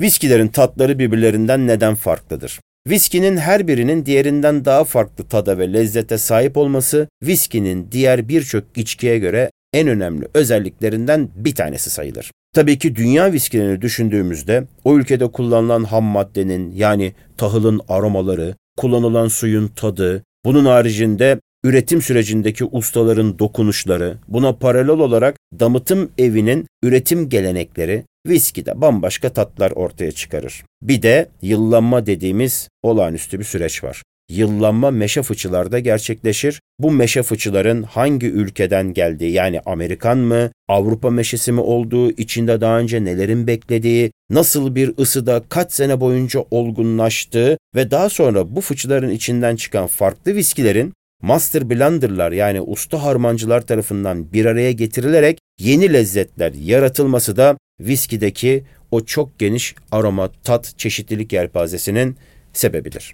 Viskilerin tatları birbirlerinden neden farklıdır? Viskinin her birinin diğerinden daha farklı tada ve lezzete sahip olması, viskinin diğer birçok içkiye göre en önemli özelliklerinden bir tanesi sayılır. Tabii ki dünya viskilerini düşündüğümüzde o ülkede kullanılan ham maddenin yani tahılın aromaları, kullanılan suyun tadı, bunun haricinde üretim sürecindeki ustaların dokunuşları, buna paralel olarak damıtım evinin üretim gelenekleri viskide bambaşka tatlar ortaya çıkarır. Bir de yıllanma dediğimiz olağanüstü bir süreç var. Yıllanma meşe fıçılarda gerçekleşir. Bu meşe fıçıların hangi ülkeden geldiği yani Amerikan mı, Avrupa meşesi mi olduğu, içinde daha önce nelerin beklediği, nasıl bir ısıda kaç sene boyunca olgunlaştığı ve daha sonra bu fıçıların içinden çıkan farklı viskilerin master blenderlar yani usta harmancılar tarafından bir araya getirilerek yeni lezzetler yaratılması da viskideki o çok geniş aroma, tat, çeşitlilik yelpazesinin sebebidir.